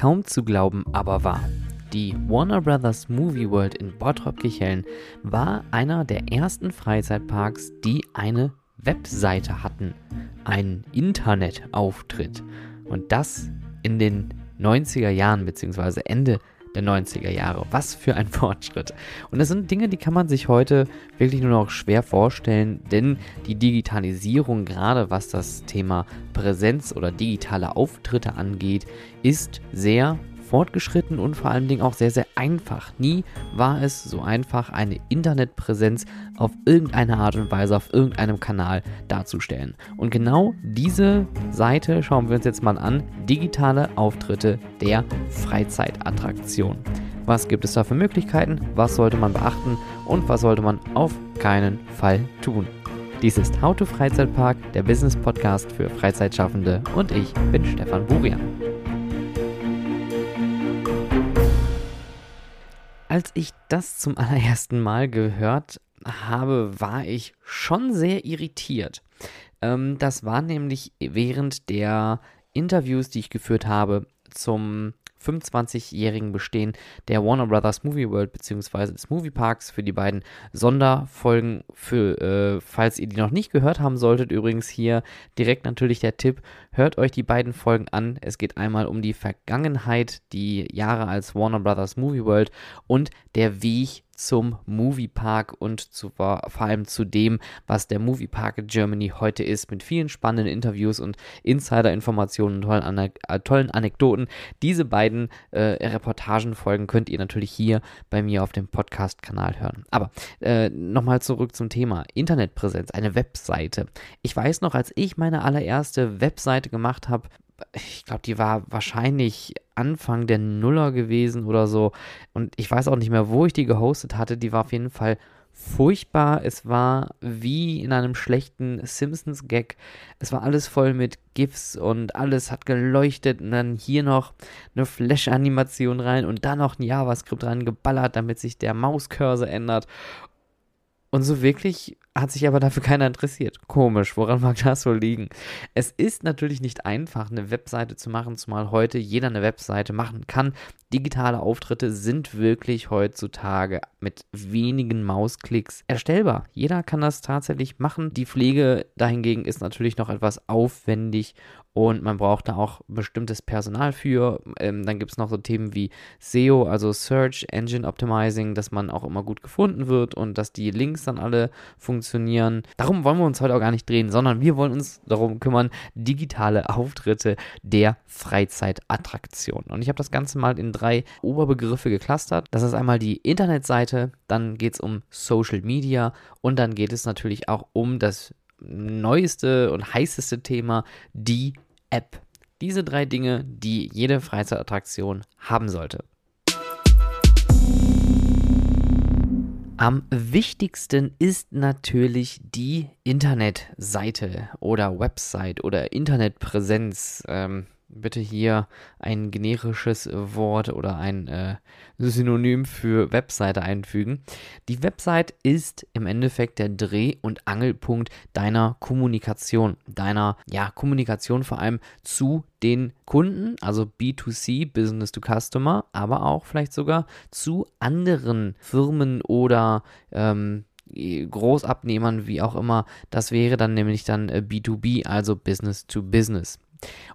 Kaum zu glauben, aber wahr. Die Warner Brothers Movie World in Bottrop-Kicheln war einer der ersten Freizeitparks, die eine Webseite hatten, einen Internetauftritt. Und das in den 90er Jahren bzw. Ende der 90er Jahre. Was für ein Fortschritt. Und das sind Dinge, die kann man sich heute wirklich nur noch schwer vorstellen, denn die Digitalisierung, gerade was das Thema Präsenz oder digitale Auftritte angeht, ist sehr fortgeschritten und vor allen Dingen auch sehr, sehr einfach. Nie war es so einfach, eine Internetpräsenz auf irgendeine Art und Weise auf irgendeinem Kanal darzustellen. Und genau diese Seite schauen wir uns jetzt mal an. Digitale Auftritte der Freizeitattraktion. Was gibt es da für Möglichkeiten? Was sollte man beachten? Und was sollte man auf keinen Fall tun? Dies ist How to Freizeitpark, der Business Podcast für Freizeitschaffende und ich bin Stefan Burian. Als ich das zum allerersten Mal gehört habe, war ich schon sehr irritiert. Ähm, das war nämlich während der Interviews, die ich geführt habe zum 25-jährigen Bestehen der Warner Brothers Movie World bzw. des Movieparks für die beiden Sonderfolgen. Für, äh, falls ihr die noch nicht gehört haben solltet, übrigens hier direkt natürlich der Tipp, hört euch die beiden Folgen an. Es geht einmal um die Vergangenheit, die Jahre als Warner Brothers Movie World und der Weg zum Moviepark und zu, vor allem zu dem, was der Moviepark Germany heute ist, mit vielen spannenden Interviews und Insider-Informationen und tollen, Anek äh, tollen, Anekdoten. Diese beiden äh, Reportagenfolgen könnt ihr natürlich hier bei mir auf dem Podcast-Kanal hören. Aber äh, nochmal zurück zum Thema Internetpräsenz, eine Webseite. Ich weiß noch, als ich meine allererste Webseite gemacht habe, ich glaube, die war wahrscheinlich Anfang der Nuller gewesen oder so. Und ich weiß auch nicht mehr, wo ich die gehostet hatte. Die war auf jeden Fall furchtbar. Es war wie in einem schlechten Simpsons-Gag. Es war alles voll mit GIFs und alles hat geleuchtet und dann hier noch eine Flash-Animation rein und dann noch ein JavaScript rein geballert, damit sich der Mauscursor ändert. Und so wirklich hat sich aber dafür keiner interessiert. Komisch, woran mag das wohl liegen? Es ist natürlich nicht einfach, eine Webseite zu machen, zumal heute jeder eine Webseite machen kann. Digitale Auftritte sind wirklich heutzutage mit wenigen Mausklicks erstellbar. Jeder kann das tatsächlich machen. Die Pflege dahingegen ist natürlich noch etwas aufwendig und man braucht da auch bestimmtes Personal für. Ähm, dann gibt es noch so Themen wie SEO, also Search Engine Optimizing, dass man auch immer gut gefunden wird und dass die Links dann alle funktionieren. Darum wollen wir uns heute auch gar nicht drehen, sondern wir wollen uns darum kümmern, digitale Auftritte der Freizeitattraktion. Und ich habe das Ganze mal in drei Oberbegriffe geclustert. Das ist einmal die Internetseite, dann geht es um Social Media und dann geht es natürlich auch um das neueste und heißeste Thema, die App. Diese drei Dinge, die jede Freizeitattraktion haben sollte. Am wichtigsten ist natürlich die Internetseite oder Website oder Internetpräsenz. Ähm, bitte hier ein generisches Wort oder ein äh, Synonym für Webseite einfügen. Die Website ist im Endeffekt der Dreh- und Angelpunkt deiner Kommunikation, deiner ja, Kommunikation vor allem zu den Kunden, also B2C, Business to Customer, aber auch vielleicht sogar zu anderen Firmen oder ähm, Großabnehmern, wie auch immer. Das wäre dann nämlich dann B2B, äh, also Business to Business.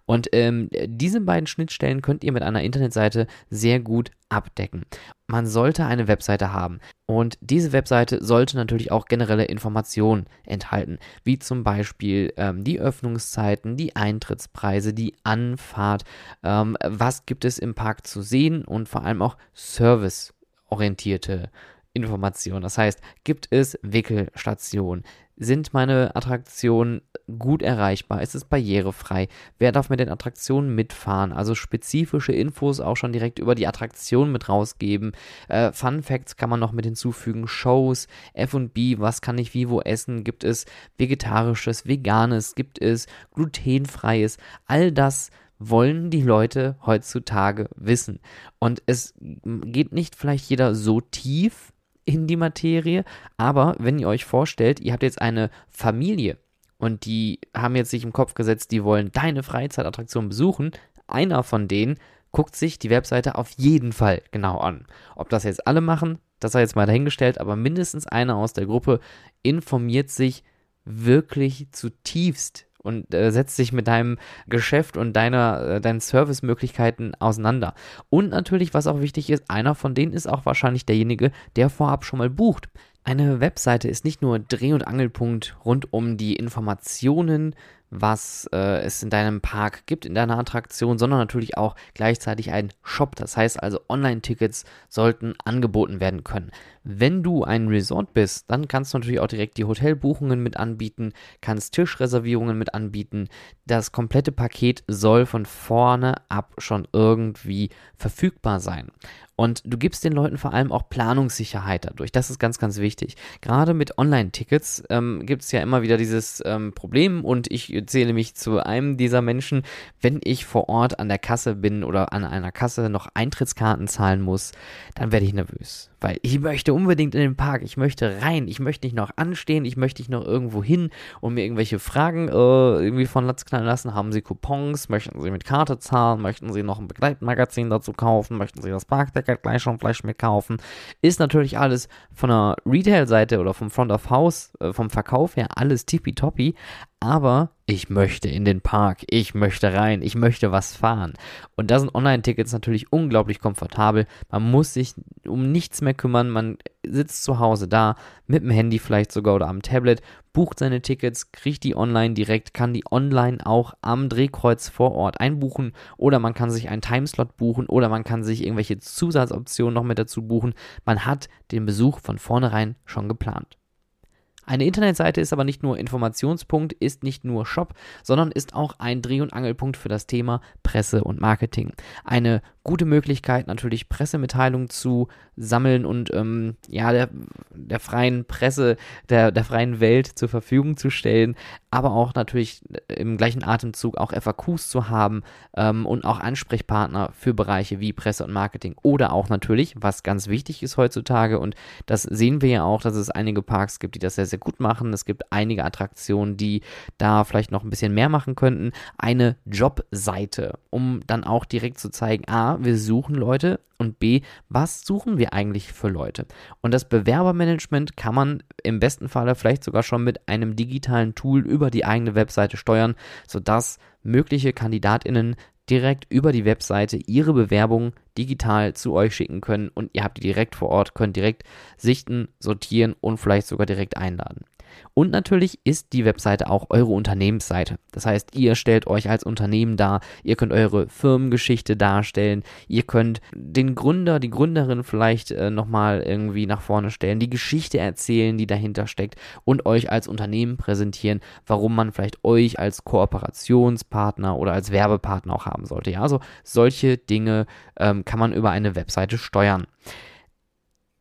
Und ähm, diese beiden Schnittstellen könnt ihr mit einer Internetseite sehr gut abdecken. Man sollte eine Webseite haben und diese Webseite sollte natürlich auch generelle Informationen enthalten, wie zum Beispiel ähm, die Öffnungszeiten, die Eintrittspreise, die Anfahrt, ähm, was gibt es im Park zu sehen und vor allem auch serviceorientierte Informationen. Das heißt, gibt es Wickelstationen? Sind meine Attraktionen gut erreichbar? Ist es barrierefrei? Wer darf mit den Attraktionen mitfahren? Also spezifische Infos auch schon direkt über die Attraktion mit rausgeben. Äh, Fun Facts kann man noch mit hinzufügen. Shows, F&B, was kann ich wie wo essen? Gibt es vegetarisches, veganes? Gibt es glutenfreies? All das wollen die Leute heutzutage wissen. Und es geht nicht vielleicht jeder so tief in die Materie. Aber wenn ihr euch vorstellt, ihr habt jetzt eine Familie und die haben jetzt sich im Kopf gesetzt, die wollen deine Freizeitattraktion besuchen. Einer von denen guckt sich die Webseite auf jeden Fall genau an. Ob das jetzt alle machen, das sei jetzt mal dahingestellt, aber mindestens einer aus der Gruppe informiert sich wirklich zutiefst und äh, setzt sich mit deinem Geschäft und deiner, äh, deinen Servicemöglichkeiten auseinander. Und natürlich, was auch wichtig ist, einer von denen ist auch wahrscheinlich derjenige, der vorab schon mal bucht. Eine Webseite ist nicht nur Dreh- und Angelpunkt rund um die Informationen, was äh, es in deinem Park gibt, in deiner Attraktion, sondern natürlich auch gleichzeitig ein Shop. Das heißt also, Online-Tickets sollten angeboten werden können. Wenn du ein Resort bist, dann kannst du natürlich auch direkt die Hotelbuchungen mit anbieten, kannst Tischreservierungen mit anbieten. Das komplette Paket soll von vorne ab schon irgendwie verfügbar sein. Und du gibst den Leuten vor allem auch Planungssicherheit dadurch. Das ist ganz, ganz wichtig. Gerade mit Online-Tickets ähm, gibt es ja immer wieder dieses ähm, Problem und ich zähle mich zu einem dieser Menschen, wenn ich vor Ort an der Kasse bin oder an einer Kasse noch Eintrittskarten zahlen muss, dann werde ich nervös weil ich möchte unbedingt in den Park, ich möchte rein, ich möchte nicht noch anstehen, ich möchte nicht noch irgendwo hin und mir irgendwelche Fragen äh, irgendwie von Latz knallen lassen. Haben Sie Coupons? Möchten Sie mit Karte zahlen? Möchten Sie noch ein Begleitmagazin dazu kaufen? Möchten Sie das Parkdecker gleich schon vielleicht mit kaufen? Ist natürlich alles von der Retail-Seite oder vom Front of House, äh, vom Verkauf her alles tippitoppi, aber ich möchte in den Park, ich möchte rein, ich möchte was fahren. Und da sind Online-Tickets natürlich unglaublich komfortabel. Man muss sich um nichts mehr kümmern, man sitzt zu Hause da, mit dem Handy vielleicht sogar oder am Tablet, bucht seine Tickets, kriegt die online direkt, kann die online auch am Drehkreuz vor Ort einbuchen oder man kann sich einen Timeslot buchen oder man kann sich irgendwelche Zusatzoptionen noch mit dazu buchen. Man hat den Besuch von vornherein schon geplant. Eine Internetseite ist aber nicht nur Informationspunkt, ist nicht nur Shop, sondern ist auch ein Dreh- und Angelpunkt für das Thema Presse und Marketing. Eine gute Möglichkeit, natürlich Pressemitteilungen zu sammeln und ähm, ja, der, der freien Presse, der, der freien Welt zur Verfügung zu stellen, aber auch natürlich im gleichen Atemzug auch FAQs zu haben ähm, und auch Ansprechpartner für Bereiche wie Presse und Marketing oder auch natürlich, was ganz wichtig ist heutzutage und das sehen wir ja auch, dass es einige Parks gibt, die das sehr, sehr gut machen. Es gibt einige Attraktionen, die da vielleicht noch ein bisschen mehr machen könnten. Eine Jobseite, um dann auch direkt zu zeigen, wir suchen Leute und B, was suchen wir eigentlich für Leute? Und das Bewerbermanagement kann man im besten Falle vielleicht sogar schon mit einem digitalen Tool über die eigene Webseite steuern, sodass mögliche KandidatInnen direkt über die Webseite ihre Bewerbung digital zu euch schicken können und ihr habt die direkt vor Ort, könnt direkt sichten, sortieren und vielleicht sogar direkt einladen. Und natürlich ist die Webseite auch eure Unternehmensseite. Das heißt, ihr stellt euch als Unternehmen dar, ihr könnt eure Firmengeschichte darstellen, ihr könnt den Gründer, die Gründerin vielleicht äh, nochmal irgendwie nach vorne stellen, die Geschichte erzählen, die dahinter steckt und euch als Unternehmen präsentieren, warum man vielleicht euch als Kooperationspartner oder als Werbepartner auch haben sollte. Ja, also solche Dinge ähm, kann man über eine Webseite steuern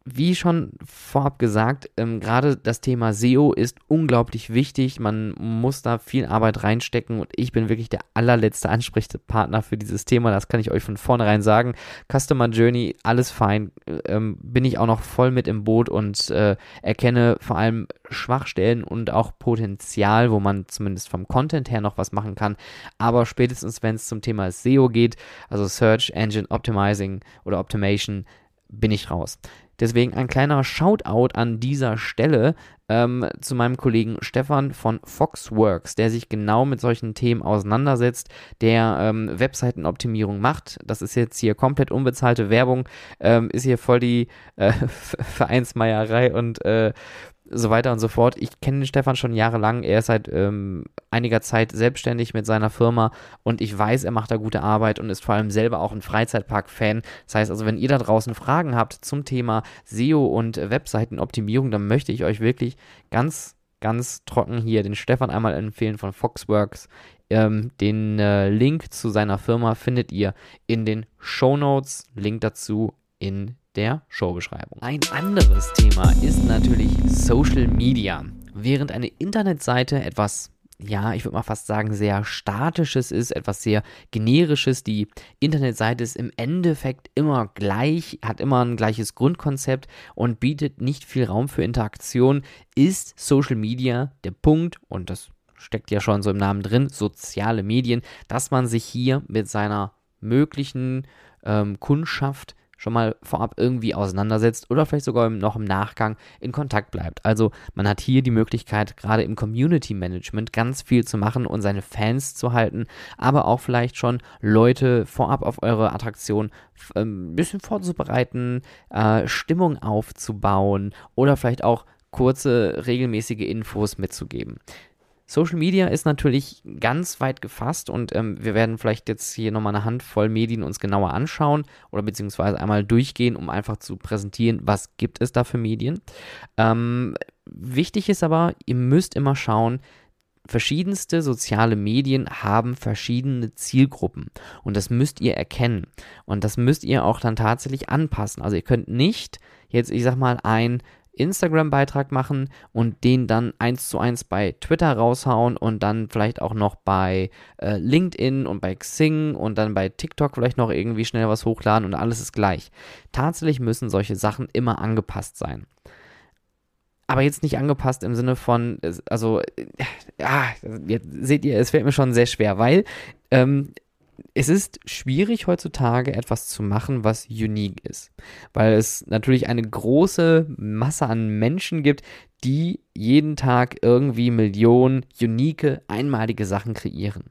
wie schon vorab gesagt, ähm, gerade das Thema SEO ist unglaublich wichtig. Man muss da viel Arbeit reinstecken und ich bin wirklich der allerletzte Ansprechpartner für dieses Thema. Das kann ich euch von vornherein sagen. Customer Journey, alles fein. Ähm, bin ich auch noch voll mit im Boot und äh, erkenne vor allem Schwachstellen und auch Potenzial, wo man zumindest vom Content her noch was machen kann. Aber spätestens, wenn es zum Thema SEO geht, also Search Engine Optimizing oder Optimation, bin ich raus. Deswegen ein kleiner Shoutout an dieser Stelle ähm, zu meinem Kollegen Stefan von Foxworks, der sich genau mit solchen Themen auseinandersetzt, der ähm, Webseitenoptimierung macht. Das ist jetzt hier komplett unbezahlte Werbung, ähm, ist hier voll die äh, Vereinsmeierei und äh, so weiter und so fort. Ich kenne den Stefan schon jahrelang. Er ist seit ähm, einiger Zeit selbstständig mit seiner Firma und ich weiß, er macht da gute Arbeit und ist vor allem selber auch ein Freizeitpark-Fan. Das heißt also, wenn ihr da draußen Fragen habt zum Thema SEO und Webseitenoptimierung, dann möchte ich euch wirklich ganz, ganz trocken hier den Stefan einmal empfehlen von Foxworks. Ähm, den äh, Link zu seiner Firma findet ihr in den Show Notes. Link dazu in der Showbeschreibung. Ein anderes Thema ist natürlich Social Media. Während eine Internetseite etwas ja, ich würde mal fast sagen, sehr statisches ist, etwas sehr generisches. Die Internetseite ist im Endeffekt immer gleich, hat immer ein gleiches Grundkonzept und bietet nicht viel Raum für Interaktion, ist Social Media der Punkt, und das steckt ja schon so im Namen drin, soziale Medien, dass man sich hier mit seiner möglichen ähm, Kundschaft schon mal vorab irgendwie auseinandersetzt oder vielleicht sogar noch im Nachgang in Kontakt bleibt. Also man hat hier die Möglichkeit, gerade im Community Management ganz viel zu machen und seine Fans zu halten, aber auch vielleicht schon Leute vorab auf eure Attraktion ähm, ein bisschen vorzubereiten, äh, Stimmung aufzubauen oder vielleicht auch kurze, regelmäßige Infos mitzugeben. Social Media ist natürlich ganz weit gefasst und ähm, wir werden vielleicht jetzt hier nochmal eine Handvoll Medien uns genauer anschauen oder beziehungsweise einmal durchgehen, um einfach zu präsentieren, was gibt es da für Medien. Ähm, wichtig ist aber, ihr müsst immer schauen, verschiedenste soziale Medien haben verschiedene Zielgruppen und das müsst ihr erkennen und das müsst ihr auch dann tatsächlich anpassen. Also ihr könnt nicht jetzt, ich sag mal, ein Instagram-Beitrag machen und den dann eins zu eins bei Twitter raushauen und dann vielleicht auch noch bei äh, LinkedIn und bei Xing und dann bei TikTok vielleicht noch irgendwie schnell was hochladen und alles ist gleich. Tatsächlich müssen solche Sachen immer angepasst sein. Aber jetzt nicht angepasst im Sinne von, also, ja, jetzt seht ihr, es fällt mir schon sehr schwer, weil ähm, es ist schwierig heutzutage etwas zu machen, was unique ist, weil es natürlich eine große Masse an Menschen gibt, die jeden Tag irgendwie Millionen unique, einmalige Sachen kreieren.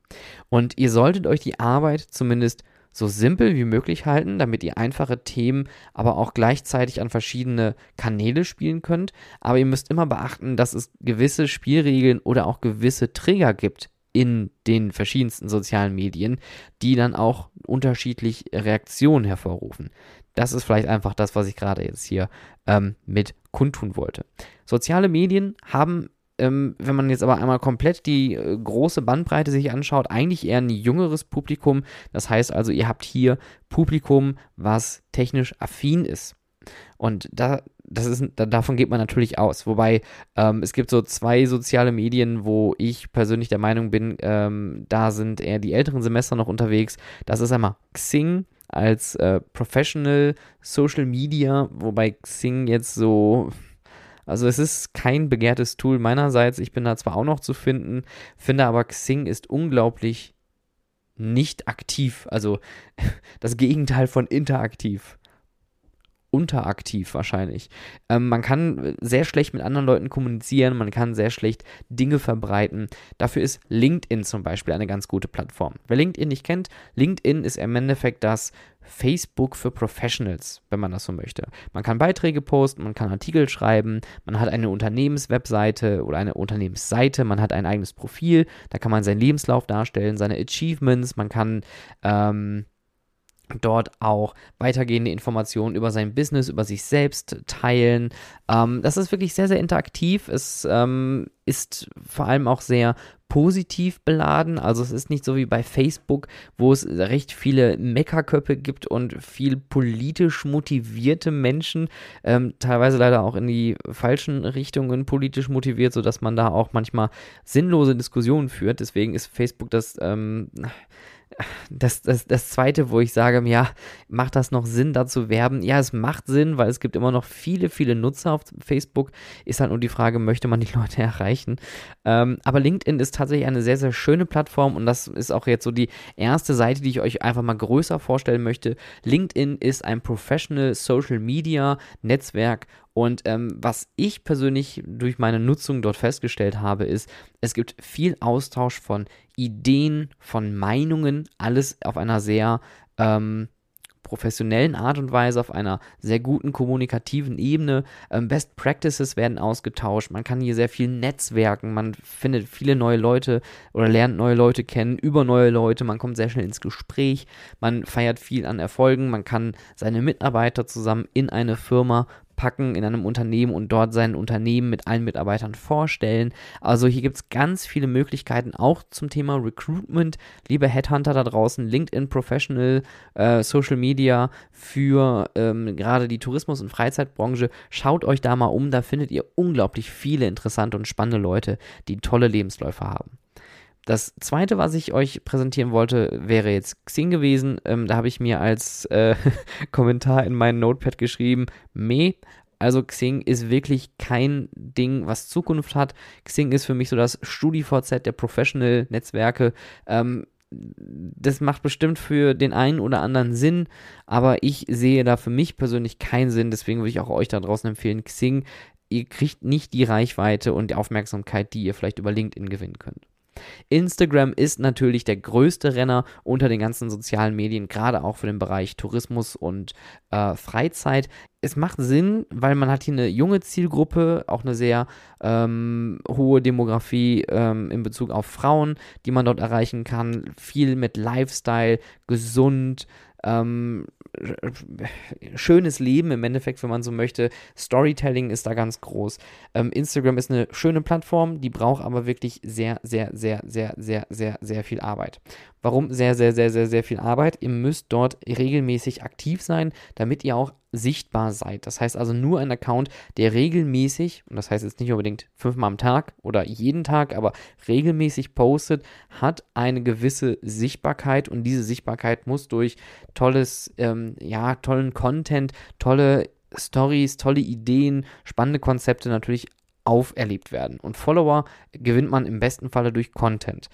Und ihr solltet euch die Arbeit zumindest so simpel wie möglich halten, damit ihr einfache Themen aber auch gleichzeitig an verschiedene Kanäle spielen könnt. Aber ihr müsst immer beachten, dass es gewisse Spielregeln oder auch gewisse Trigger gibt, in den verschiedensten sozialen Medien, die dann auch unterschiedlich Reaktionen hervorrufen. Das ist vielleicht einfach das, was ich gerade jetzt hier ähm, mit kundtun wollte. Soziale Medien haben, ähm, wenn man jetzt aber einmal komplett die äh, große Bandbreite sich anschaut, eigentlich eher ein jüngeres Publikum. Das heißt also, ihr habt hier Publikum, was technisch affin ist. Und da, das ist, davon geht man natürlich aus. Wobei ähm, es gibt so zwei soziale Medien, wo ich persönlich der Meinung bin, ähm, da sind eher die älteren Semester noch unterwegs. Das ist einmal Xing als äh, Professional Social Media, wobei Xing jetzt so also es ist kein begehrtes Tool meinerseits. Ich bin da zwar auch noch zu finden, finde aber Xing ist unglaublich nicht aktiv. Also das Gegenteil von interaktiv unteraktiv wahrscheinlich. Ähm, man kann sehr schlecht mit anderen Leuten kommunizieren, man kann sehr schlecht Dinge verbreiten. Dafür ist LinkedIn zum Beispiel eine ganz gute Plattform. Wer LinkedIn nicht kennt, LinkedIn ist im Endeffekt das Facebook für Professionals, wenn man das so möchte. Man kann Beiträge posten, man kann Artikel schreiben, man hat eine Unternehmenswebseite oder eine Unternehmensseite, man hat ein eigenes Profil, da kann man seinen Lebenslauf darstellen, seine Achievements, man kann ähm, dort auch weitergehende Informationen über sein Business, über sich selbst teilen. Ähm, das ist wirklich sehr, sehr interaktiv. Es ähm, ist vor allem auch sehr positiv beladen. Also es ist nicht so wie bei Facebook, wo es recht viele Meckerköpfe gibt und viel politisch motivierte Menschen, ähm, teilweise leider auch in die falschen Richtungen politisch motiviert, sodass man da auch manchmal sinnlose Diskussionen führt. Deswegen ist Facebook das ähm, das, das, das zweite, wo ich sage, ja, macht das noch Sinn, da zu werben? Ja, es macht Sinn, weil es gibt immer noch viele, viele Nutzer auf Facebook. Ist halt nur die Frage, möchte man die Leute erreichen? Ähm, aber LinkedIn ist tatsächlich eine sehr, sehr schöne Plattform und das ist auch jetzt so die erste Seite, die ich euch einfach mal größer vorstellen möchte. LinkedIn ist ein Professional Social Media Netzwerk und ähm, was ich persönlich durch meine Nutzung dort festgestellt habe, ist, es gibt viel Austausch von Ideen, von Meinungen, alles auf einer sehr ähm, professionellen Art und Weise, auf einer sehr guten kommunikativen Ebene. Ähm, Best Practices werden ausgetauscht. Man kann hier sehr viel netzwerken. Man findet viele neue Leute oder lernt neue Leute kennen über neue Leute. Man kommt sehr schnell ins Gespräch. Man feiert viel an Erfolgen. Man kann seine Mitarbeiter zusammen in eine Firma packen in einem Unternehmen und dort sein Unternehmen mit allen Mitarbeitern vorstellen. Also hier gibt es ganz viele Möglichkeiten, auch zum Thema Recruitment. Liebe Headhunter da draußen, LinkedIn Professional, äh, Social Media für ähm, gerade die Tourismus- und Freizeitbranche. Schaut euch da mal um, da findet ihr unglaublich viele interessante und spannende Leute, die tolle Lebensläufe haben. Das zweite, was ich euch präsentieren wollte, wäre jetzt Xing gewesen. Ähm, da habe ich mir als äh, Kommentar in mein Notepad geschrieben, meh. Also Xing ist wirklich kein Ding, was Zukunft hat. Xing ist für mich so das StudiVZ der Professional-Netzwerke. Ähm, das macht bestimmt für den einen oder anderen Sinn, aber ich sehe da für mich persönlich keinen Sinn. Deswegen würde ich auch euch da draußen empfehlen, Xing, ihr kriegt nicht die Reichweite und die Aufmerksamkeit, die ihr vielleicht über LinkedIn gewinnen könnt. Instagram ist natürlich der größte Renner unter den ganzen sozialen Medien, gerade auch für den Bereich Tourismus und äh, Freizeit. Es macht Sinn, weil man hat hier eine junge Zielgruppe, auch eine sehr ähm, hohe Demografie ähm, in Bezug auf Frauen, die man dort erreichen kann. Viel mit Lifestyle, gesund, ähm, schönes Leben im Endeffekt, wenn man so möchte. Storytelling ist da ganz groß. Ähm, Instagram ist eine schöne Plattform, die braucht aber wirklich sehr, sehr, sehr, sehr, sehr, sehr, sehr viel Arbeit. Warum sehr, sehr, sehr, sehr, sehr viel Arbeit? Ihr müsst dort regelmäßig aktiv sein, damit ihr auch sichtbar seid. Das heißt also nur ein Account, der regelmäßig, und das heißt jetzt nicht unbedingt fünfmal am Tag oder jeden Tag, aber regelmäßig postet, hat eine gewisse Sichtbarkeit und diese Sichtbarkeit muss durch tolles, ähm, ja, tollen Content, tolle Stories, tolle Ideen, spannende Konzepte natürlich auferlebt werden. Und Follower gewinnt man im besten Falle durch Content.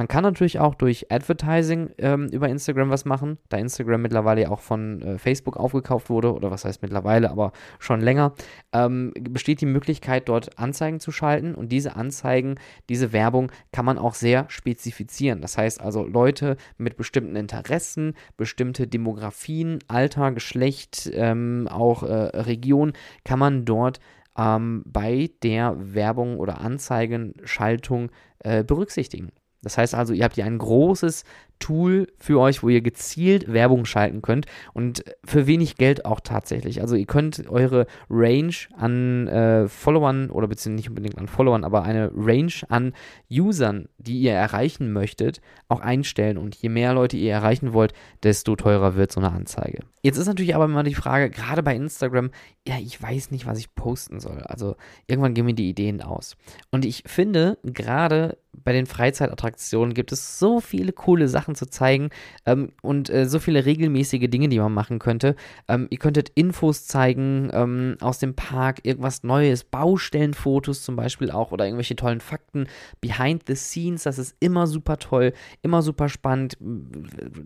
Man kann natürlich auch durch Advertising ähm, über Instagram was machen, da Instagram mittlerweile auch von äh, Facebook aufgekauft wurde, oder was heißt mittlerweile, aber schon länger, ähm, besteht die Möglichkeit, dort Anzeigen zu schalten und diese Anzeigen, diese Werbung kann man auch sehr spezifizieren. Das heißt also Leute mit bestimmten Interessen, bestimmte Demografien, Alter, Geschlecht, ähm, auch äh, Region, kann man dort ähm, bei der Werbung oder Anzeigenschaltung äh, berücksichtigen. Das heißt also, ihr habt hier ein großes Tool für euch, wo ihr gezielt Werbung schalten könnt und für wenig Geld auch tatsächlich. Also ihr könnt eure Range an äh, Followern oder beziehungsweise nicht unbedingt an Followern, aber eine Range an Usern, die ihr erreichen möchtet, auch einstellen und je mehr Leute ihr erreichen wollt, desto teurer wird so eine Anzeige. Jetzt ist natürlich aber immer die Frage, gerade bei Instagram, ja, ich weiß nicht, was ich posten soll. Also irgendwann gehen mir die Ideen aus. Und ich finde, gerade bei den Freizeitattraktionen gibt es so viele coole Sachen, Sachen zu zeigen ähm, und äh, so viele regelmäßige Dinge, die man machen könnte. Ähm, ihr könntet Infos zeigen ähm, aus dem Park, irgendwas Neues, Baustellenfotos zum Beispiel auch oder irgendwelche tollen Fakten, Behind the Scenes, das ist immer super toll, immer super spannend,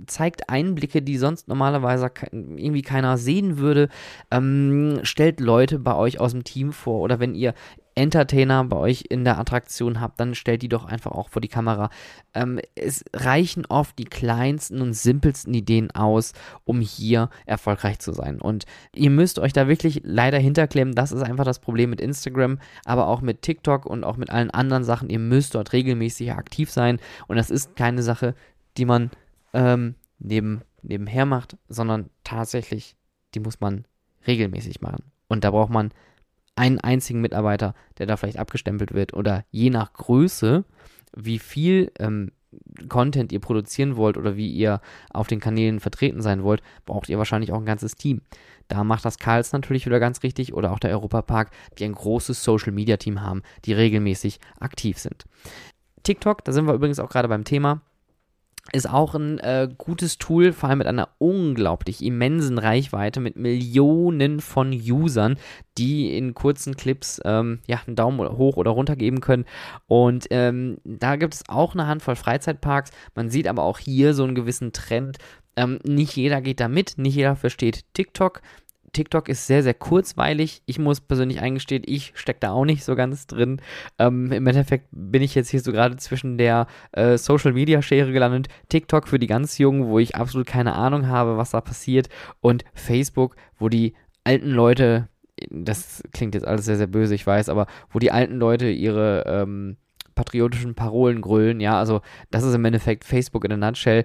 zeigt Einblicke, die sonst normalerweise irgendwie keiner sehen würde, ähm, stellt Leute bei euch aus dem Team vor oder wenn ihr Entertainer bei euch in der Attraktion habt, dann stellt die doch einfach auch vor die Kamera. Ähm, es reichen oft die kleinsten und simpelsten Ideen aus, um hier erfolgreich zu sein. Und ihr müsst euch da wirklich leider hinterklemmen. Das ist einfach das Problem mit Instagram, aber auch mit TikTok und auch mit allen anderen Sachen. Ihr müsst dort regelmäßig aktiv sein. Und das ist keine Sache, die man ähm, neben, nebenher macht, sondern tatsächlich, die muss man regelmäßig machen. Und da braucht man einen einzigen Mitarbeiter, der da vielleicht abgestempelt wird oder je nach Größe, wie viel ähm, Content ihr produzieren wollt oder wie ihr auf den Kanälen vertreten sein wollt, braucht ihr wahrscheinlich auch ein ganzes Team. Da macht das Karls natürlich wieder ganz richtig oder auch der Europapark, die ein großes Social Media Team haben, die regelmäßig aktiv sind. TikTok, da sind wir übrigens auch gerade beim Thema ist auch ein äh, gutes Tool, vor allem mit einer unglaublich immensen Reichweite, mit Millionen von Usern, die in kurzen Clips ähm, ja, einen Daumen hoch oder runter geben können. Und ähm, da gibt es auch eine Handvoll Freizeitparks. Man sieht aber auch hier so einen gewissen Trend. Ähm, nicht jeder geht da mit, nicht jeder versteht TikTok. TikTok ist sehr, sehr kurzweilig. Ich muss persönlich eingestehen, ich stecke da auch nicht so ganz drin. Ähm, Im Endeffekt bin ich jetzt hier so gerade zwischen der äh, Social Media Schere gelandet. TikTok für die ganz Jungen, wo ich absolut keine Ahnung habe, was da passiert. Und Facebook, wo die alten Leute, das klingt jetzt alles sehr, sehr böse, ich weiß, aber wo die alten Leute ihre ähm, patriotischen Parolen grüllen. Ja, also das ist im Endeffekt Facebook in a nutshell.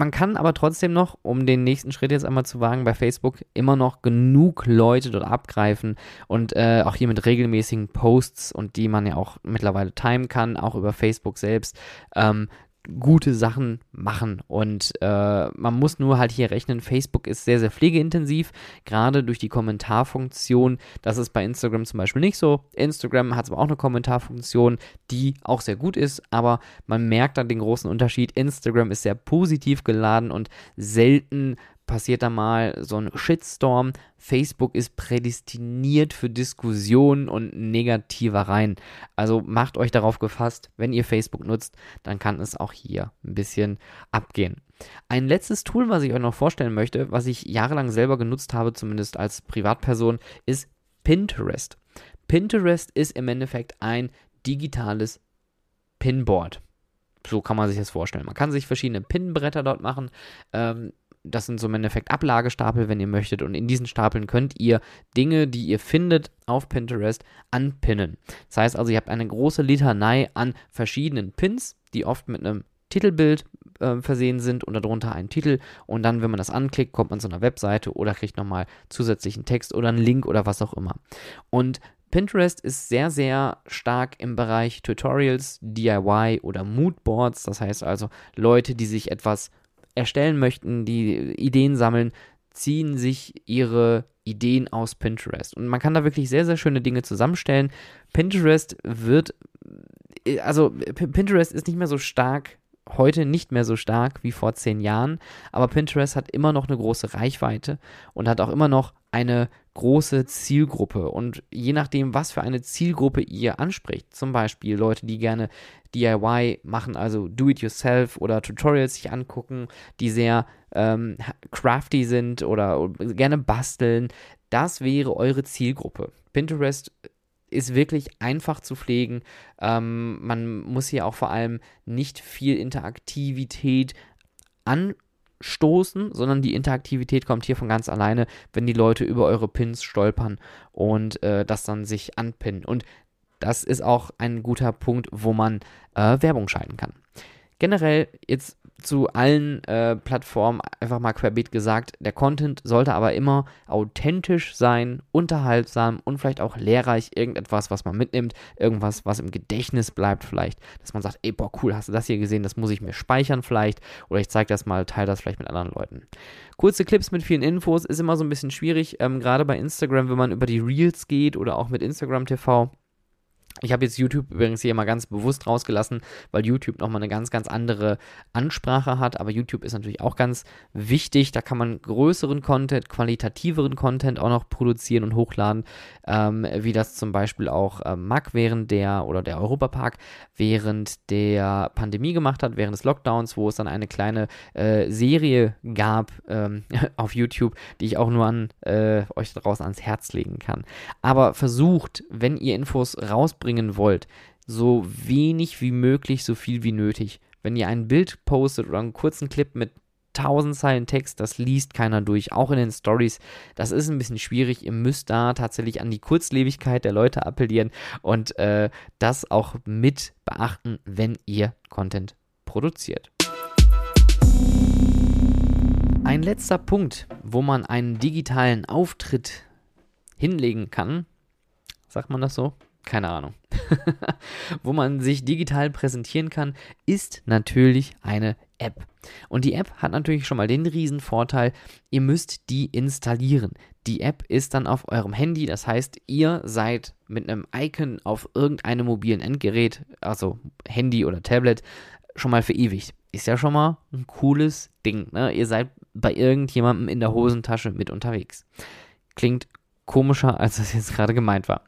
Man kann aber trotzdem noch, um den nächsten Schritt jetzt einmal zu wagen, bei Facebook immer noch genug Leute dort abgreifen und äh, auch hier mit regelmäßigen Posts und die man ja auch mittlerweile timen kann, auch über Facebook selbst, ähm, gute Sachen machen. Und äh, man muss nur halt hier rechnen, Facebook ist sehr, sehr pflegeintensiv, gerade durch die Kommentarfunktion. Das ist bei Instagram zum Beispiel nicht so. Instagram hat zwar auch eine Kommentarfunktion, die auch sehr gut ist, aber man merkt dann den großen Unterschied. Instagram ist sehr positiv geladen und selten passiert da mal so ein Shitstorm. Facebook ist prädestiniert für Diskussionen und Negativereien. Also macht euch darauf gefasst, wenn ihr Facebook nutzt, dann kann es auch hier ein bisschen abgehen. Ein letztes Tool, was ich euch noch vorstellen möchte, was ich jahrelang selber genutzt habe, zumindest als Privatperson, ist Pinterest. Pinterest ist im Endeffekt ein digitales Pinboard. So kann man sich das vorstellen. Man kann sich verschiedene Pinbretter dort machen. Ähm, das sind so im Endeffekt Ablagestapel, wenn ihr möchtet. Und in diesen Stapeln könnt ihr Dinge, die ihr findet auf Pinterest, anpinnen. Das heißt also, ihr habt eine große Litanei an verschiedenen Pins, die oft mit einem Titelbild äh, versehen sind und darunter einen Titel. Und dann, wenn man das anklickt, kommt man zu einer Webseite oder kriegt nochmal zusätzlichen Text oder einen Link oder was auch immer. Und Pinterest ist sehr, sehr stark im Bereich Tutorials, DIY oder Moodboards. Das heißt also Leute, die sich etwas erstellen möchten, die Ideen sammeln, ziehen sich ihre Ideen aus Pinterest. Und man kann da wirklich sehr, sehr schöne Dinge zusammenstellen. Pinterest wird, also Pinterest ist nicht mehr so stark heute nicht mehr so stark wie vor zehn Jahren, aber Pinterest hat immer noch eine große Reichweite und hat auch immer noch eine große Zielgruppe. Und je nachdem, was für eine Zielgruppe ihr anspricht, zum Beispiel Leute, die gerne DIY machen, also Do-it-yourself oder Tutorials sich angucken, die sehr ähm, crafty sind oder gerne basteln, das wäre eure Zielgruppe. Pinterest ist wirklich einfach zu pflegen. Ähm, man muss hier auch vor allem nicht viel Interaktivität anstoßen, sondern die Interaktivität kommt hier von ganz alleine, wenn die Leute über eure Pins stolpern und äh, das dann sich anpinnen. Und das ist auch ein guter Punkt, wo man äh, Werbung schalten kann. Generell jetzt zu allen äh, Plattformen einfach mal querbeet gesagt, der Content sollte aber immer authentisch sein, unterhaltsam und vielleicht auch lehrreich, irgendetwas, was man mitnimmt, irgendwas, was im Gedächtnis bleibt vielleicht, dass man sagt, ey, boah, cool, hast du das hier gesehen, das muss ich mir speichern vielleicht. Oder ich zeige das mal, teile das vielleicht mit anderen Leuten. Kurze Clips mit vielen Infos ist immer so ein bisschen schwierig, ähm, gerade bei Instagram, wenn man über die Reels geht oder auch mit Instagram TV ich habe jetzt YouTube übrigens hier mal ganz bewusst rausgelassen, weil YouTube nochmal eine ganz, ganz andere Ansprache hat. Aber YouTube ist natürlich auch ganz wichtig. Da kann man größeren Content, qualitativeren Content auch noch produzieren und hochladen, ähm, wie das zum Beispiel auch ähm, Mac während der oder der Europapark während der Pandemie gemacht hat, während des Lockdowns, wo es dann eine kleine äh, Serie gab ähm, auf YouTube, die ich auch nur an äh, euch draußen ans Herz legen kann. Aber versucht, wenn ihr Infos rausbringt, rausbringen wollt, so wenig wie möglich, so viel wie nötig. Wenn ihr ein Bild postet oder einen kurzen Clip mit 1000 Zeilen Text, das liest keiner durch, auch in den Stories. Das ist ein bisschen schwierig. Ihr müsst da tatsächlich an die Kurzlebigkeit der Leute appellieren und äh, das auch mit beachten, wenn ihr Content produziert. Ein letzter Punkt, wo man einen digitalen Auftritt hinlegen kann, sagt man das so? Keine Ahnung, wo man sich digital präsentieren kann, ist natürlich eine App. Und die App hat natürlich schon mal den riesen Vorteil, ihr müsst die installieren. Die App ist dann auf eurem Handy, das heißt, ihr seid mit einem Icon auf irgendeinem mobilen Endgerät, also Handy oder Tablet, schon mal verewigt. Ist ja schon mal ein cooles Ding. Ne? Ihr seid bei irgendjemandem in der Hosentasche mit unterwegs. Klingt komischer, als das jetzt gerade gemeint war.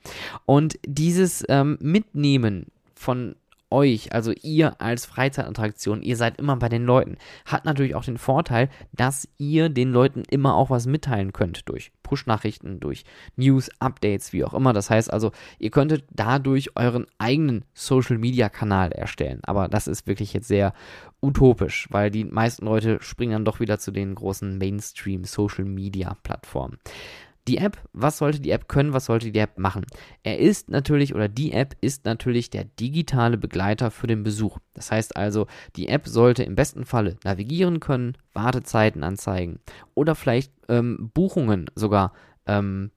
Und dieses ähm, Mitnehmen von euch, also ihr als Freizeitattraktion, ihr seid immer bei den Leuten, hat natürlich auch den Vorteil, dass ihr den Leuten immer auch was mitteilen könnt durch Push-Nachrichten, durch News, Updates, wie auch immer. Das heißt also, ihr könntet dadurch euren eigenen Social-Media-Kanal erstellen. Aber das ist wirklich jetzt sehr utopisch, weil die meisten Leute springen dann doch wieder zu den großen Mainstream-Social-Media-Plattformen. Die App, was sollte die App können, was sollte die App machen? Er ist natürlich oder die App ist natürlich der digitale Begleiter für den Besuch. Das heißt also, die App sollte im besten Falle navigieren können, Wartezeiten anzeigen oder vielleicht ähm, Buchungen sogar ähm,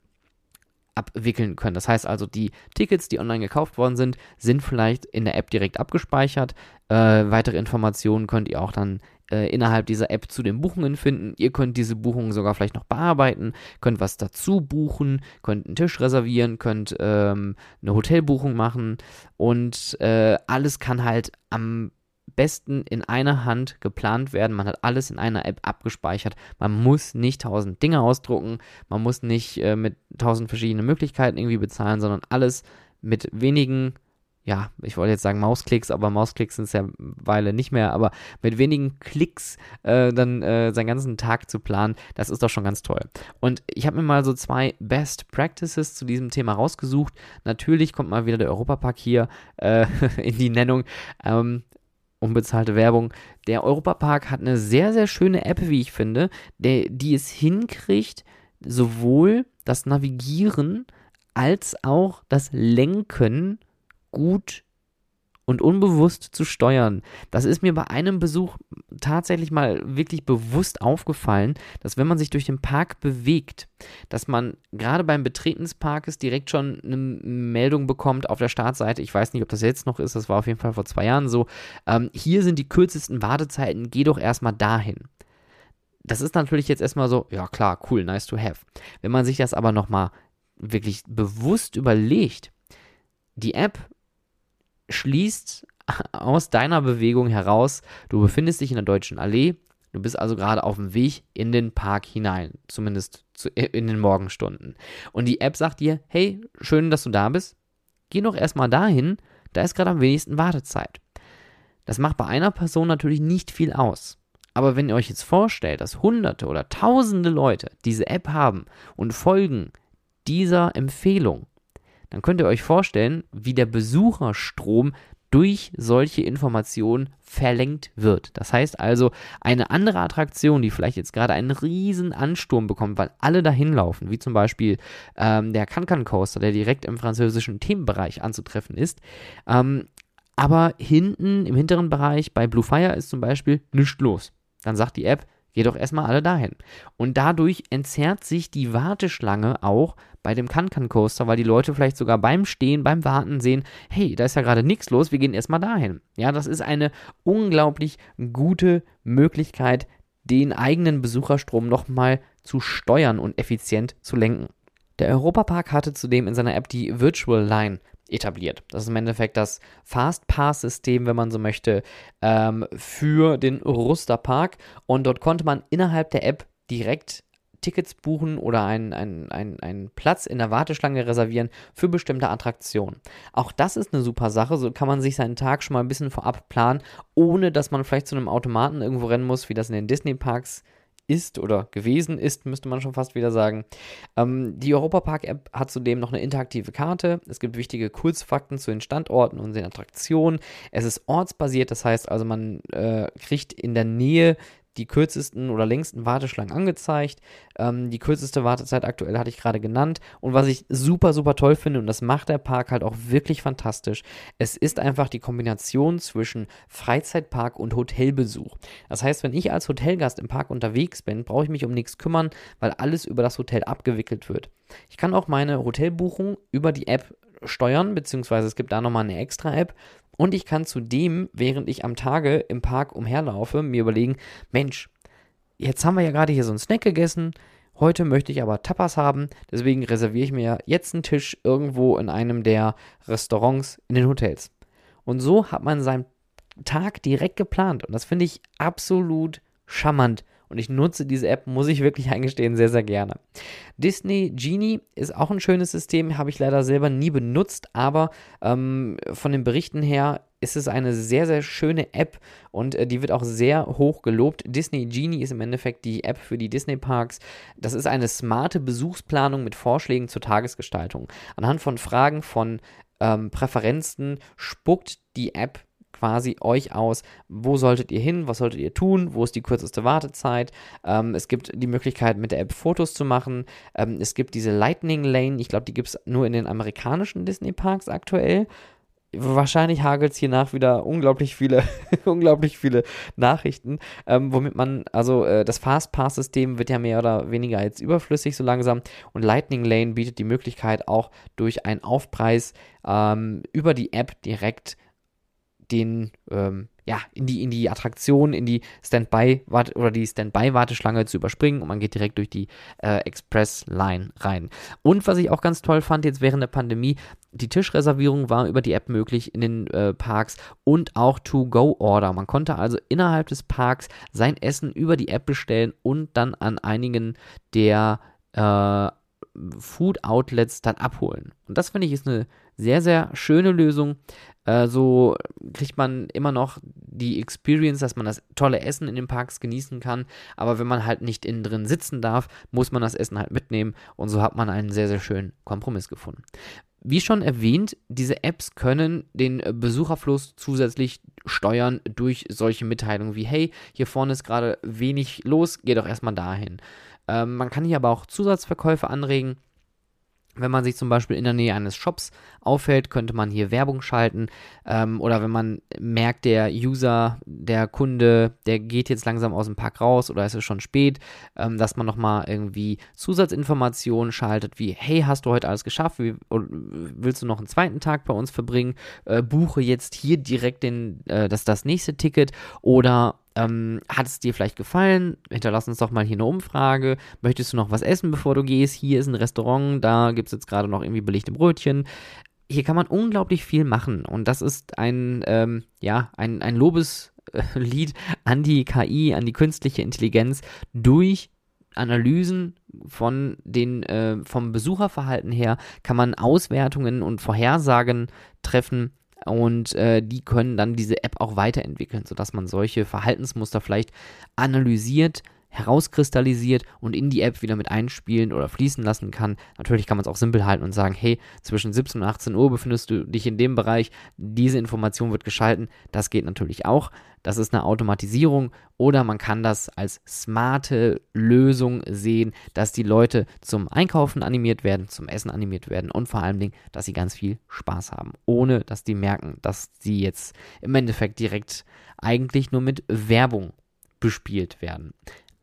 abwickeln können. Das heißt also, die Tickets, die online gekauft worden sind, sind vielleicht in der App direkt abgespeichert. Äh, weitere Informationen könnt ihr auch dann äh, innerhalb dieser App zu den Buchungen finden. Ihr könnt diese Buchungen sogar vielleicht noch bearbeiten, könnt was dazu buchen, könnt einen Tisch reservieren, könnt ähm, eine Hotelbuchung machen und äh, alles kann halt am besten in einer Hand geplant werden. Man hat alles in einer App abgespeichert. Man muss nicht tausend Dinge ausdrucken. Man muss nicht äh, mit tausend verschiedenen Möglichkeiten irgendwie bezahlen, sondern alles mit wenigen ja, ich wollte jetzt sagen Mausklicks, aber Mausklicks sind es ja Weile nicht mehr, aber mit wenigen Klicks äh, dann äh, seinen ganzen Tag zu planen, das ist doch schon ganz toll. Und ich habe mir mal so zwei Best Practices zu diesem Thema rausgesucht. Natürlich kommt mal wieder der Europapark hier äh, in die Nennung. Ähm, unbezahlte Werbung. Der Europapark hat eine sehr, sehr schöne App, wie ich finde, der, die es hinkriegt, sowohl das Navigieren als auch das Lenken gut und unbewusst zu steuern. Das ist mir bei einem Besuch tatsächlich mal wirklich bewusst aufgefallen, dass wenn man sich durch den Park bewegt, dass man gerade beim Betreten des Parkes direkt schon eine Meldung bekommt auf der Startseite. Ich weiß nicht, ob das jetzt noch ist, das war auf jeden Fall vor zwei Jahren so. Ähm, hier sind die kürzesten Wartezeiten, geh doch erstmal dahin. Das ist natürlich jetzt erstmal so, ja klar, cool, nice to have. Wenn man sich das aber nochmal wirklich bewusst überlegt, die App schließt aus deiner Bewegung heraus, du befindest dich in der Deutschen Allee, du bist also gerade auf dem Weg in den Park hinein, zumindest zu, in den Morgenstunden. Und die App sagt dir, hey, schön, dass du da bist, geh doch erstmal dahin, da ist gerade am wenigsten Wartezeit. Das macht bei einer Person natürlich nicht viel aus. Aber wenn ihr euch jetzt vorstellt, dass hunderte oder tausende Leute diese App haben und folgen dieser Empfehlung, dann könnt ihr euch vorstellen, wie der Besucherstrom durch solche Informationen verlenkt wird. Das heißt also, eine andere Attraktion, die vielleicht jetzt gerade einen riesen Ansturm bekommt, weil alle dahin laufen, wie zum Beispiel ähm, der Cancan Coaster, der direkt im französischen Themenbereich anzutreffen ist, ähm, aber hinten im hinteren Bereich bei Blue Fire ist zum Beispiel nichts los. Dann sagt die App, Geh doch erstmal alle dahin. Und dadurch entzerrt sich die Warteschlange auch bei dem Kankan Coaster, weil die Leute vielleicht sogar beim Stehen, beim Warten sehen, hey, da ist ja gerade nichts los, wir gehen erstmal dahin. Ja, das ist eine unglaublich gute Möglichkeit, den eigenen Besucherstrom nochmal zu steuern und effizient zu lenken. Der Europapark hatte zudem in seiner App die Virtual Line etabliert. Das ist im Endeffekt das Fastpass-System, wenn man so möchte, ähm, für den Ruster Park. Und dort konnte man innerhalb der App direkt Tickets buchen oder einen, einen, einen, einen Platz in der Warteschlange reservieren für bestimmte Attraktionen. Auch das ist eine super Sache. So kann man sich seinen Tag schon mal ein bisschen vorab planen, ohne dass man vielleicht zu einem Automaten irgendwo rennen muss, wie das in den Disney-Parks ist oder gewesen ist, müsste man schon fast wieder sagen. Ähm, die Europapark-App hat zudem noch eine interaktive Karte. Es gibt wichtige Kurzfakten zu den Standorten und den Attraktionen. Es ist ortsbasiert, das heißt also, man äh, kriegt in der Nähe die kürzesten oder längsten Warteschlangen angezeigt. Ähm, die kürzeste Wartezeit aktuell hatte ich gerade genannt. Und was ich super, super toll finde, und das macht der Park halt auch wirklich fantastisch, es ist einfach die Kombination zwischen Freizeitpark und Hotelbesuch. Das heißt, wenn ich als Hotelgast im Park unterwegs bin, brauche ich mich um nichts kümmern, weil alles über das Hotel abgewickelt wird. Ich kann auch meine Hotelbuchung über die App steuern, beziehungsweise es gibt da nochmal eine extra App, und ich kann zudem, während ich am Tage im Park umherlaufe, mir überlegen, Mensch, jetzt haben wir ja gerade hier so einen Snack gegessen, heute möchte ich aber Tapas haben, deswegen reserviere ich mir jetzt einen Tisch irgendwo in einem der Restaurants in den Hotels. Und so hat man seinen Tag direkt geplant und das finde ich absolut charmant und ich nutze diese App, muss ich wirklich eingestehen, sehr, sehr gerne. Disney Genie ist auch ein schönes System, habe ich leider selber nie benutzt, aber ähm, von den Berichten her ist es eine sehr, sehr schöne App und äh, die wird auch sehr hoch gelobt. Disney Genie ist im Endeffekt die App für die Disney Parks. Das ist eine smarte Besuchsplanung mit Vorschlägen zur Tagesgestaltung. Anhand von Fragen von ähm, Präferenzen spuckt die App quasi euch aus, wo solltet ihr hin, was solltet ihr tun, wo ist die kürzeste Wartezeit. Ähm, es gibt die Möglichkeit, mit der App Fotos zu machen. Ähm, es gibt diese Lightning Lane, ich glaube, die gibt es nur in den amerikanischen Disney-Parks aktuell. Wahrscheinlich hagelt es hier nach wieder unglaublich viele, unglaublich viele Nachrichten, ähm, womit man, also äh, das Fastpass-System wird ja mehr oder weniger jetzt überflüssig so langsam und Lightning Lane bietet die Möglichkeit auch durch einen Aufpreis ähm, über die App direkt den, ähm, ja, in die, in die Attraktion, in die Standby oder die Standby-Warteschlange zu überspringen und man geht direkt durch die äh, Express-Line rein. Und was ich auch ganz toll fand jetzt während der Pandemie, die Tischreservierung war über die App möglich in den äh, Parks und auch To-Go-Order. Man konnte also innerhalb des Parks sein Essen über die App bestellen und dann an einigen der äh, Food-Outlets dann abholen. Und das finde ich ist eine sehr, sehr schöne Lösung. Äh, so kriegt man immer noch die Experience, dass man das tolle Essen in den Parks genießen kann. Aber wenn man halt nicht innen drin sitzen darf, muss man das Essen halt mitnehmen. Und so hat man einen sehr, sehr schönen Kompromiss gefunden. Wie schon erwähnt, diese Apps können den Besucherfluss zusätzlich steuern durch solche Mitteilungen wie, hey, hier vorne ist gerade wenig los, geh doch erstmal dahin. Ähm, man kann hier aber auch Zusatzverkäufe anregen. Wenn man sich zum Beispiel in der Nähe eines Shops auffällt, könnte man hier Werbung schalten. Ähm, oder wenn man merkt, der User, der Kunde, der geht jetzt langsam aus dem Park raus oder es ist schon spät, ähm, dass man nochmal irgendwie Zusatzinformationen schaltet, wie, hey, hast du heute alles geschafft? Wie, willst du noch einen zweiten Tag bei uns verbringen? Äh, buche jetzt hier direkt den, äh, das, das nächste Ticket oder ähm, hat es dir vielleicht gefallen? Hinterlass uns doch mal hier eine Umfrage. Möchtest du noch was essen, bevor du gehst? Hier ist ein Restaurant, da gibt es jetzt gerade noch irgendwie belegte Brötchen. Hier kann man unglaublich viel machen und das ist ein, ähm, ja, ein, ein Lobeslied an die KI, an die künstliche Intelligenz durch Analysen von den, äh, vom Besucherverhalten her kann man Auswertungen und Vorhersagen treffen, und äh, die können dann diese App auch weiterentwickeln, sodass man solche Verhaltensmuster vielleicht analysiert, herauskristallisiert und in die App wieder mit einspielen oder fließen lassen kann. Natürlich kann man es auch simpel halten und sagen, hey, zwischen 17 und 18 Uhr befindest du dich in dem Bereich, diese Information wird geschalten. Das geht natürlich auch. Das ist eine Automatisierung oder man kann das als smarte Lösung sehen, dass die Leute zum Einkaufen animiert werden, zum Essen animiert werden und vor allen Dingen, dass sie ganz viel Spaß haben, ohne dass die merken, dass sie jetzt im Endeffekt direkt eigentlich nur mit Werbung bespielt werden.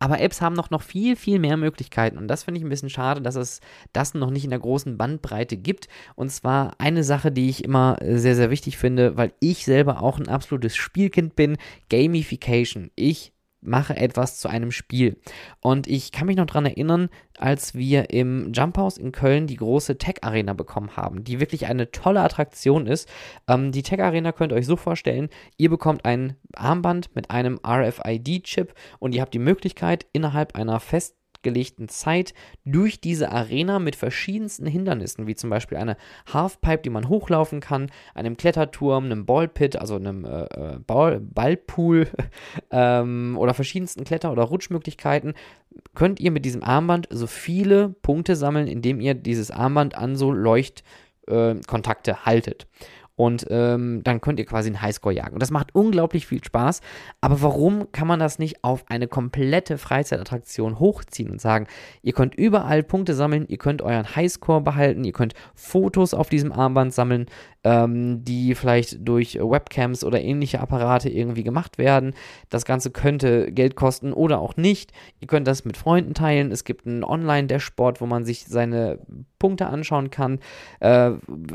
Aber Apps haben noch, noch viel, viel mehr Möglichkeiten. Und das finde ich ein bisschen schade, dass es das noch nicht in der großen Bandbreite gibt. Und zwar eine Sache, die ich immer sehr, sehr wichtig finde, weil ich selber auch ein absolutes Spielkind bin: Gamification. Ich mache etwas zu einem Spiel. Und ich kann mich noch daran erinnern, als wir im Jump House in Köln die große Tech Arena bekommen haben, die wirklich eine tolle Attraktion ist. Ähm, die Tech Arena könnt ihr euch so vorstellen, ihr bekommt ein Armband mit einem RFID-Chip und ihr habt die Möglichkeit, innerhalb einer fest festgelegten Zeit durch diese Arena mit verschiedensten Hindernissen, wie zum Beispiel eine Halfpipe, die man hochlaufen kann, einem Kletterturm, einem Ballpit, also einem äh, äh Ball, Ballpool ähm, oder verschiedensten Kletter- oder Rutschmöglichkeiten, könnt ihr mit diesem Armband so viele Punkte sammeln, indem ihr dieses Armband an so Leuchtkontakte äh, haltet und ähm, dann könnt ihr quasi einen Highscore jagen. Und das macht unglaublich viel Spaß. Aber warum kann man das nicht auf eine komplette Freizeitattraktion hochziehen und sagen, ihr könnt überall Punkte sammeln, ihr könnt euren Highscore behalten, ihr könnt Fotos auf diesem Armband sammeln, ähm, die vielleicht durch Webcams oder ähnliche Apparate irgendwie gemacht werden. Das Ganze könnte Geld kosten oder auch nicht. Ihr könnt das mit Freunden teilen. Es gibt ein Online-Dashboard, wo man sich seine Punkte anschauen kann. Äh,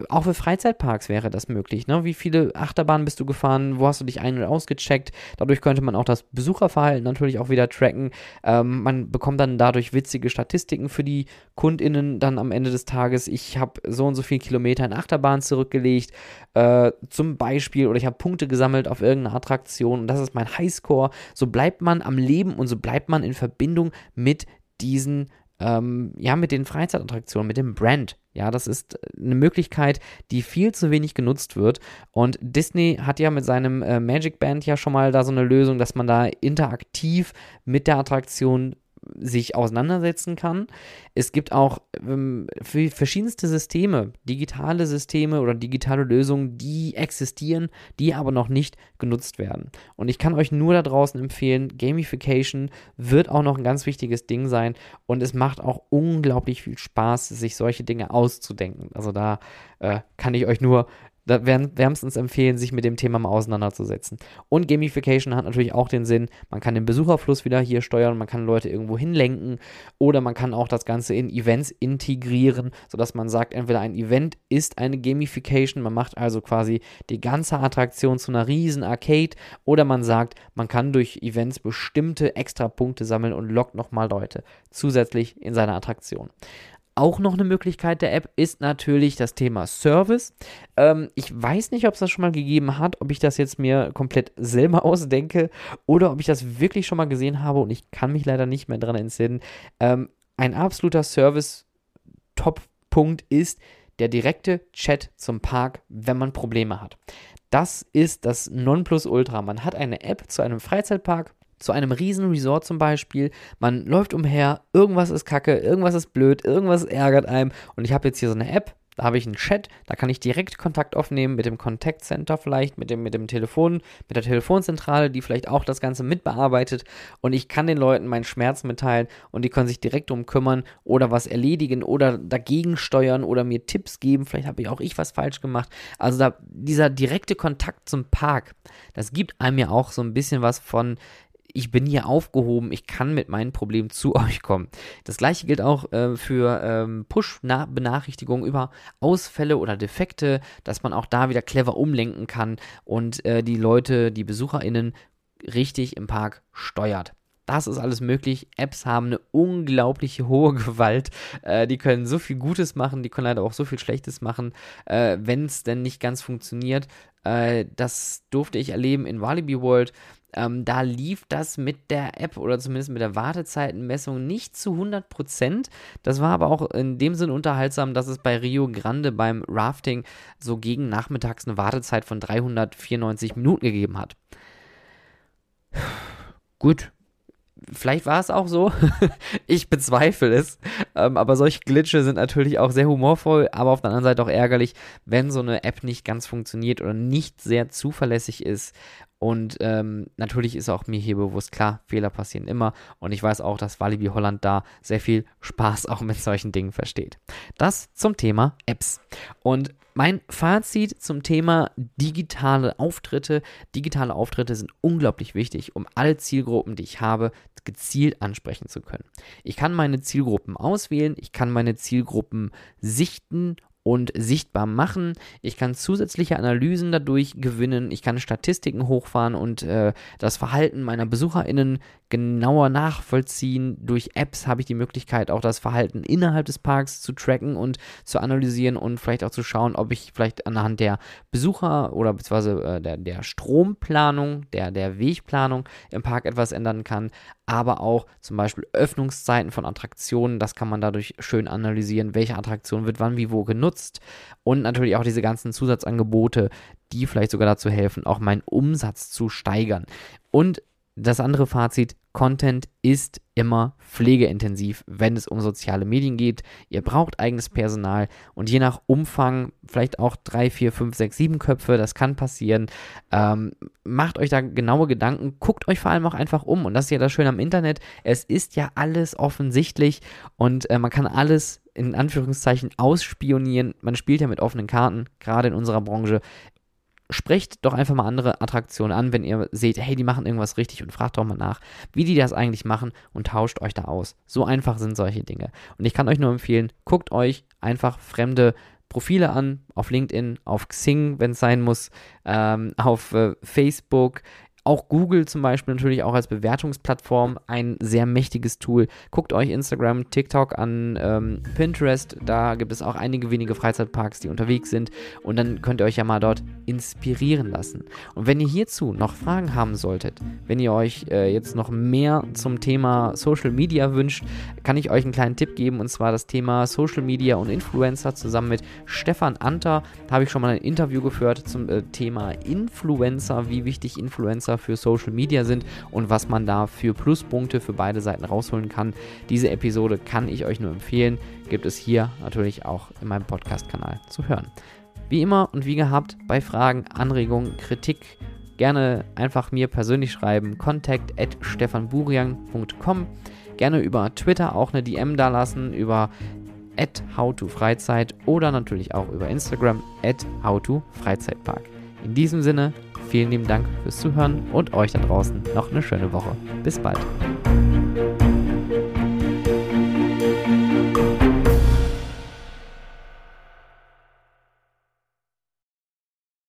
auch für Freizeitparks wäre das möglich. Ne? Wie viele Achterbahnen bist du gefahren? Wo hast du dich ein- und ausgecheckt? Dadurch könnte man auch das Besucherverhalten natürlich auch wieder tracken. Ähm, man bekommt dann dadurch witzige Statistiken für die KundInnen dann am Ende des Tages. Ich habe so und so viele Kilometer in Achterbahn zurückgelegt, äh, zum Beispiel, oder ich habe Punkte gesammelt auf irgendeine Attraktion und das ist mein Highscore. So bleibt man am Leben und so bleibt man in Verbindung mit diesen ähm, ja, mit den Freizeitattraktionen, mit dem Brand. Ja, das ist eine Möglichkeit, die viel zu wenig genutzt wird. Und Disney hat ja mit seinem äh, Magic Band ja schon mal da so eine Lösung, dass man da interaktiv mit der Attraktion sich auseinandersetzen kann. Es gibt auch ähm, verschiedenste Systeme, digitale Systeme oder digitale Lösungen, die existieren, die aber noch nicht genutzt werden. Und ich kann euch nur da draußen empfehlen, Gamification wird auch noch ein ganz wichtiges Ding sein und es macht auch unglaublich viel Spaß, sich solche Dinge auszudenken. Also da äh, kann ich euch nur da wärmstens empfehlen, sich mit dem Thema mal auseinanderzusetzen. Und Gamification hat natürlich auch den Sinn, man kann den Besucherfluss wieder hier steuern, man kann Leute irgendwo hinlenken oder man kann auch das Ganze in Events integrieren, sodass man sagt, entweder ein Event ist eine Gamification, man macht also quasi die ganze Attraktion zu einer riesen Arcade oder man sagt, man kann durch Events bestimmte extra Punkte sammeln und lockt nochmal Leute zusätzlich in seine Attraktion. Auch noch eine Möglichkeit der App ist natürlich das Thema Service. Ähm, ich weiß nicht, ob es das schon mal gegeben hat, ob ich das jetzt mir komplett selber ausdenke oder ob ich das wirklich schon mal gesehen habe und ich kann mich leider nicht mehr daran entsinnen. Ähm, ein absoluter Service-Top-Punkt ist der direkte Chat zum Park, wenn man Probleme hat. Das ist das Nonplusultra. Man hat eine App zu einem Freizeitpark, zu einem riesen Resort zum Beispiel. Man läuft umher, irgendwas ist kacke, irgendwas ist blöd, irgendwas ärgert einem. Und ich habe jetzt hier so eine App, da habe ich einen Chat, da kann ich direkt Kontakt aufnehmen mit dem Contact Center vielleicht, mit dem, mit dem Telefon, mit der Telefonzentrale, die vielleicht auch das Ganze mitbearbeitet. Und ich kann den Leuten meinen Schmerz mitteilen und die können sich direkt darum kümmern oder was erledigen oder dagegen steuern oder mir Tipps geben. Vielleicht habe ich auch ich was falsch gemacht. Also da, dieser direkte Kontakt zum Park, das gibt einem ja auch so ein bisschen was von, ich bin hier aufgehoben, ich kann mit meinen Problemen zu euch kommen. Das gleiche gilt auch äh, für ähm, Push-Benachrichtigungen über Ausfälle oder Defekte, dass man auch da wieder clever umlenken kann und äh, die Leute, die BesucherInnen richtig im Park steuert. Das ist alles möglich. Apps haben eine unglaubliche hohe Gewalt. Äh, die können so viel Gutes machen, die können leider auch so viel Schlechtes machen, äh, wenn es denn nicht ganz funktioniert. Äh, das durfte ich erleben in Walibi World. Ähm, da lief das mit der App oder zumindest mit der Wartezeitenmessung nicht zu 100%. Das war aber auch in dem Sinn unterhaltsam, dass es bei Rio Grande beim Rafting so gegen nachmittags eine Wartezeit von 394 Minuten gegeben hat. Gut, Vielleicht war es auch so. ich bezweifle es. Ähm, aber solche Glitche sind natürlich auch sehr humorvoll, aber auf der anderen Seite auch ärgerlich, wenn so eine App nicht ganz funktioniert oder nicht sehr zuverlässig ist und ähm, natürlich ist auch mir hier bewusst, klar, Fehler passieren immer. Und ich weiß auch, dass Walibi Holland da sehr viel Spaß auch mit solchen Dingen versteht. Das zum Thema Apps. Und mein Fazit zum Thema digitale Auftritte. Digitale Auftritte sind unglaublich wichtig, um alle Zielgruppen, die ich habe, gezielt ansprechen zu können. Ich kann meine Zielgruppen auswählen, ich kann meine Zielgruppen sichten und sichtbar machen. Ich kann zusätzliche Analysen dadurch gewinnen. Ich kann Statistiken hochfahren und äh, das Verhalten meiner BesucherInnen genauer nachvollziehen. Durch Apps habe ich die Möglichkeit, auch das Verhalten innerhalb des Parks zu tracken und zu analysieren und vielleicht auch zu schauen, ob ich vielleicht anhand der Besucher oder beziehungsweise äh, der, der Stromplanung, der, der Wegplanung im Park etwas ändern kann aber auch zum Beispiel Öffnungszeiten von Attraktionen. Das kann man dadurch schön analysieren, welche Attraktion wird wann wie wo genutzt. Und natürlich auch diese ganzen Zusatzangebote, die vielleicht sogar dazu helfen, auch meinen Umsatz zu steigern. Und das andere Fazit, Content ist immer pflegeintensiv, wenn es um soziale Medien geht. Ihr braucht eigenes Personal und je nach Umfang, vielleicht auch drei, vier, fünf, sechs, sieben Köpfe, das kann passieren. Ähm, macht euch da genaue Gedanken, guckt euch vor allem auch einfach um. Und das ist ja das Schöne am Internet. Es ist ja alles offensichtlich und äh, man kann alles in Anführungszeichen ausspionieren. Man spielt ja mit offenen Karten, gerade in unserer Branche sprecht doch einfach mal andere Attraktionen an, wenn ihr seht, hey, die machen irgendwas richtig und fragt doch mal nach, wie die das eigentlich machen und tauscht euch da aus. So einfach sind solche Dinge. Und ich kann euch nur empfehlen, guckt euch einfach fremde Profile an, auf LinkedIn, auf Xing, wenn es sein muss, ähm, auf äh, Facebook, auch Google zum Beispiel natürlich auch als Bewertungsplattform ein sehr mächtiges Tool. Guckt euch Instagram, TikTok an, ähm, Pinterest, da gibt es auch einige wenige Freizeitparks, die unterwegs sind und dann könnt ihr euch ja mal dort inspirieren lassen. Und wenn ihr hierzu noch Fragen haben solltet, wenn ihr euch äh, jetzt noch mehr zum Thema Social Media wünscht, kann ich euch einen kleinen Tipp geben und zwar das Thema Social Media und Influencer zusammen mit Stefan Anter. Habe ich schon mal ein Interview geführt zum äh, Thema Influencer, wie wichtig Influencer für Social Media sind und was man da für Pluspunkte für beide Seiten rausholen kann. Diese Episode kann ich euch nur empfehlen, gibt es hier natürlich auch in meinem Podcast-Kanal zu hören. Wie immer und wie gehabt, bei Fragen, Anregungen, Kritik gerne einfach mir persönlich schreiben, contact at stefanburian.com. Gerne über Twitter auch eine DM da lassen, über at howtofreizeit oder natürlich auch über Instagram at howtofreizeitpark. In diesem Sinne, Vielen lieben Dank fürs Zuhören und euch da draußen noch eine schöne Woche. Bis bald.